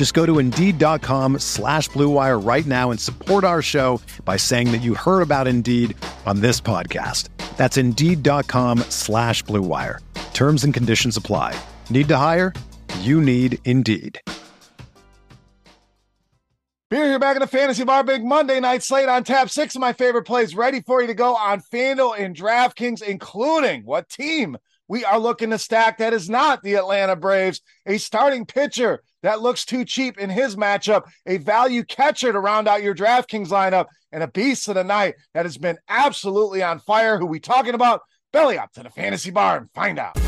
Just go to Indeed.com slash BlueWire right now and support our show by saying that you heard about Indeed on this podcast. That's Indeed.com slash BlueWire. Terms and conditions apply. Need to hire? You need Indeed. Beer here back in the Fantasy Bar Big Monday night slate on tap. Six of my favorite plays ready for you to go on FanDuel and DraftKings, including what team we are looking to stack that is not the Atlanta Braves. A starting pitcher that looks too cheap in his matchup, a value catcher to round out your DraftKings lineup, and a beast of the night that has been absolutely on fire. Who we talking about? Belly up to the Fantasy Bar and find out.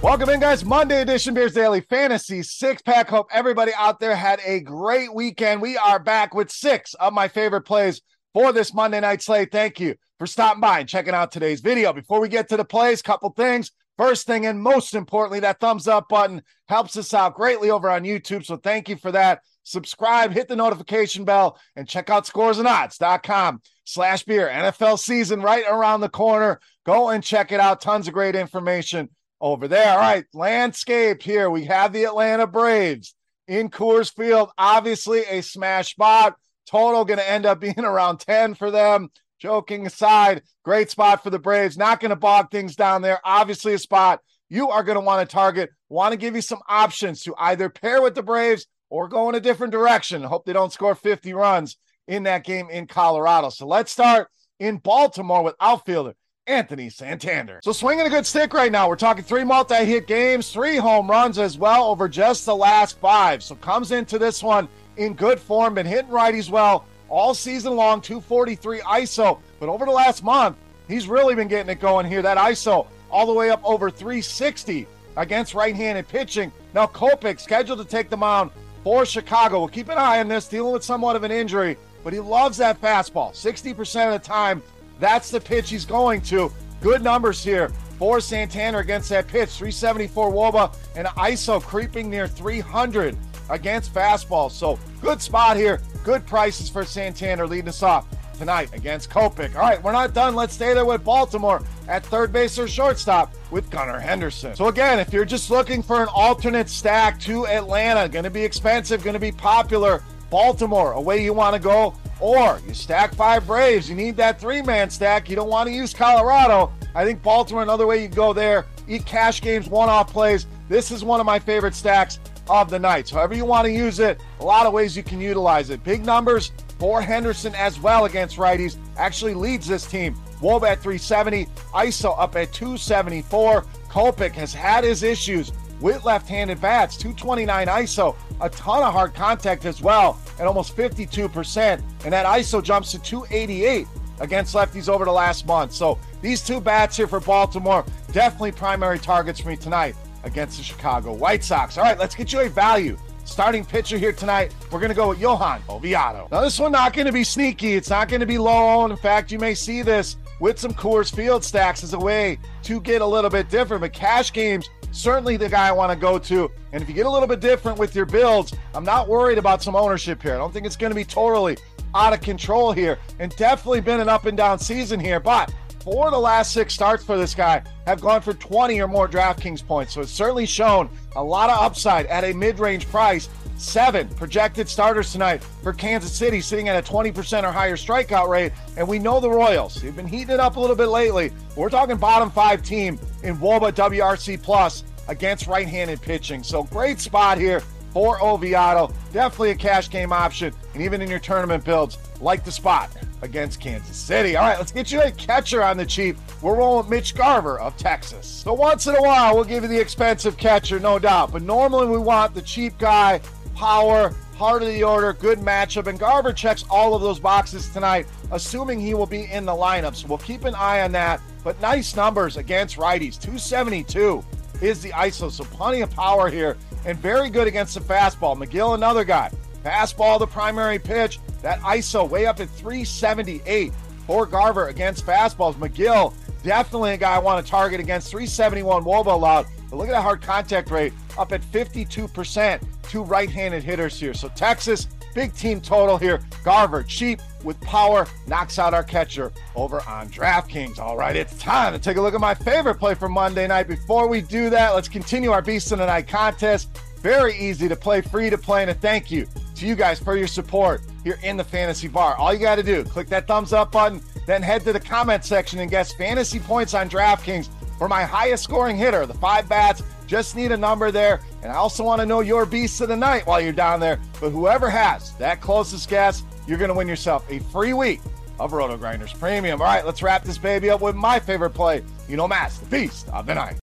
Welcome in, guys. Monday edition Beers Daily Fantasy six pack. Hope everybody out there had a great weekend. We are back with six of my favorite plays for this Monday night slate. Thank you for stopping by and checking out today's video. Before we get to the plays, couple things. First thing, and most importantly, that thumbs up button helps us out greatly over on YouTube. So thank you for that. Subscribe, hit the notification bell, and check out scoresandodds.com slash beer. NFL season right around the corner. Go and check it out. Tons of great information over there. All right, landscape here. We have the Atlanta Braves in Coors Field. Obviously, a smash spot. Total going to end up being around 10 for them. Joking aside, great spot for the Braves. Not going to bog things down there. Obviously, a spot you are going to want to target. Want to give you some options to either pair with the Braves or go in a different direction. Hope they don't score 50 runs in that game in Colorado. So let's start in Baltimore with outfielder Anthony Santander. So swinging a good stick right now. We're talking three multi-hit games, three home runs as well over just the last five. So comes into this one in good form, been hitting righties well all season long, 243 ISO. But over the last month, he's really been getting it going here. That ISO all the way up over 360 against right-handed pitching. Now Kopech scheduled to take the mound for Chicago. We'll keep an eye on this, dealing with somewhat of an injury, but he loves that fastball. 60% of the time that's the pitch he's going to. Good numbers here for Santander against that pitch. 374 Woba and ISO creeping near 300 against fastball. So good spot here. Good prices for Santander leading us off tonight against Kopech. All right, we're not done. Let's stay there with Baltimore at third base or shortstop with Gunnar Henderson. So again, if you're just looking for an alternate stack to Atlanta, going to be expensive, going to be popular, Baltimore, away you want to go, or you stack five Braves. You need that three man stack. You don't want to use Colorado. I think Baltimore, another way you go there. Eat cash games, one off plays. This is one of my favorite stacks of the night. So, however you want to use it, a lot of ways you can utilize it. Big numbers for Henderson as well against righties. Actually leads this team. Wob at 370, ISO up at 274. Kopech has had his issues with left handed bats, 229 ISO, a ton of hard contact as well at almost 52%. And that ISO jumps to 288 against lefties over the last month. So these two bats here for Baltimore, definitely primary targets for me tonight against the Chicago White Sox. All right, let's get you a value. Starting pitcher here tonight, we're going to go with Johan Oviedo. Now, this one not going to be sneaky. It's not going to be low owned. In fact, you may see this with some Coors Field stacks as a way to get a little bit different. But cash games, certainly the guy I want to go to. And if you get a little bit different with your builds, I'm not worried about some ownership here. I don't think it's going to be totally out of control here. And definitely been an up and down season here. But four of the last six starts for this guy have gone for 20 or more DraftKings points. So it's certainly shown a lot of upside at a mid range price. Seven projected starters tonight for Kansas City, sitting at a 20% or higher strikeout rate. And we know the Royals. They've been heating it up a little bit lately. We're talking bottom five team in WOBA WRC Plus against right handed pitching. So great spot here for Oviedo. Definitely a cash game option. And even in your tournament builds, like the spot against Kansas City. All right, let's get you a catcher on the cheap. We're rolling with Mitch Garver of Texas. So once in a while, we'll give you the expensive catcher, no doubt. But normally we want the cheap guy, power, heart of the order, good matchup. And Garver checks all of those boxes tonight, assuming he will be in the lineup. So we'll keep an eye on that. But nice numbers against righties 272 is the ISO. So plenty of power here and very good against the fastball. Megill, another guy. Fastball, the primary pitch. That ISO way up at 378 for Garver against fastballs. Megill, definitely a guy I want to target against 371 Woba allowed. But look at that hard contact rate up at 52%. Two right handed hitters here. So Texas, big team total here. Garver, cheap with power, knocks out our catcher over on DraftKings. All right, it's time to take a look at my favorite play for Monday night. Before we do that, let's continue our Beast of the Night contest. Very easy to play, free to play, and a thank you to you guys for your support here in the fantasy bar. All you got to do, click that thumbs up button, then head to the comment section and guess fantasy points on DraftKings for my highest scoring hitter, the five bats. Just need a number there. And I also want to know your beast of the night while you're down there. But whoever has that closest guess, you're going to win yourself a free week of Roto Grinders Premium. All right, let's wrap this baby up with my favorite play. You know, Mass, the beast of the night.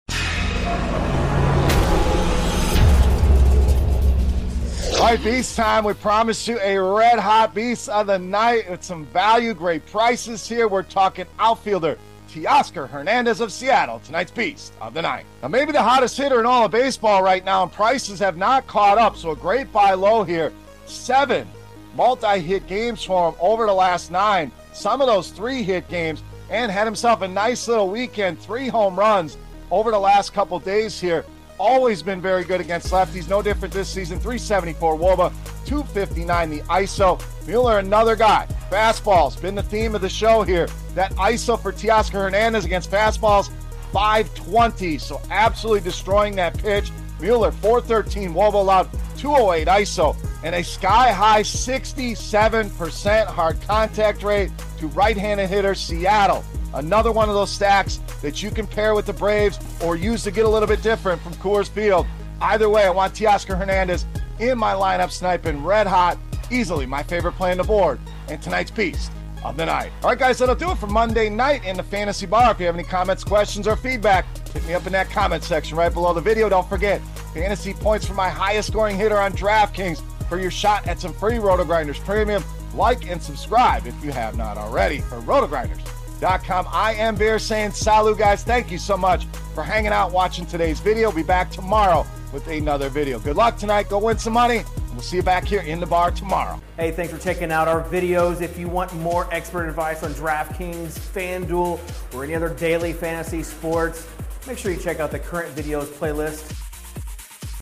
Right, Beast time. We promised you a red hot Beast of the night with some value, great prices here. We're talking outfielder Teoscar Hernandez of Seattle, tonight's Beast of the night. Now, maybe the hottest hitter in all of baseball right now, and prices have not caught up, so a great buy low here. Seven multi hit games for him over the last nine. Some of those three hit games, and had himself a nice little weekend, three home runs over the last couple days here always been very good against lefties. No different this season. 374 Woba, 259 the ISO. Muller, another guy. Fastballs, been the theme of the show here. That ISO for Teoscar Hernandez against fastballs, 520. So absolutely destroying that pitch. Muller, 413 Woba allowed, 208 ISO, and a sky high 67% hard contact rate to right handed hitter Seattle. Another one of those stacks that you can pair with the Braves or use to get a little bit different from Coors Field. Either way, I want Teoscar Hernandez in my lineup sniping red hot, easily my favorite play on the board, and tonight's beast of the night. All right, guys, that'll do it for Monday night in the Fantasy Bar. If you have any comments, questions, or feedback, hit me up in that comment section right below the video. Don't forget, fantasy points for my highest scoring hitter on DraftKings for your shot at some free Roto Grinders Premium. Like and subscribe if you have not already for Roto Grinders Com. I am Bear saying salut, guys. Thank you so much for hanging out, watching today's video. Be back tomorrow with another video. Good luck tonight. Go win some money. We'll see you back here in the bar tomorrow. Hey, thanks for checking out our videos. If you want more expert advice on DraftKings, FanDuel, or any other daily fantasy sports, make sure you check out the current videos playlist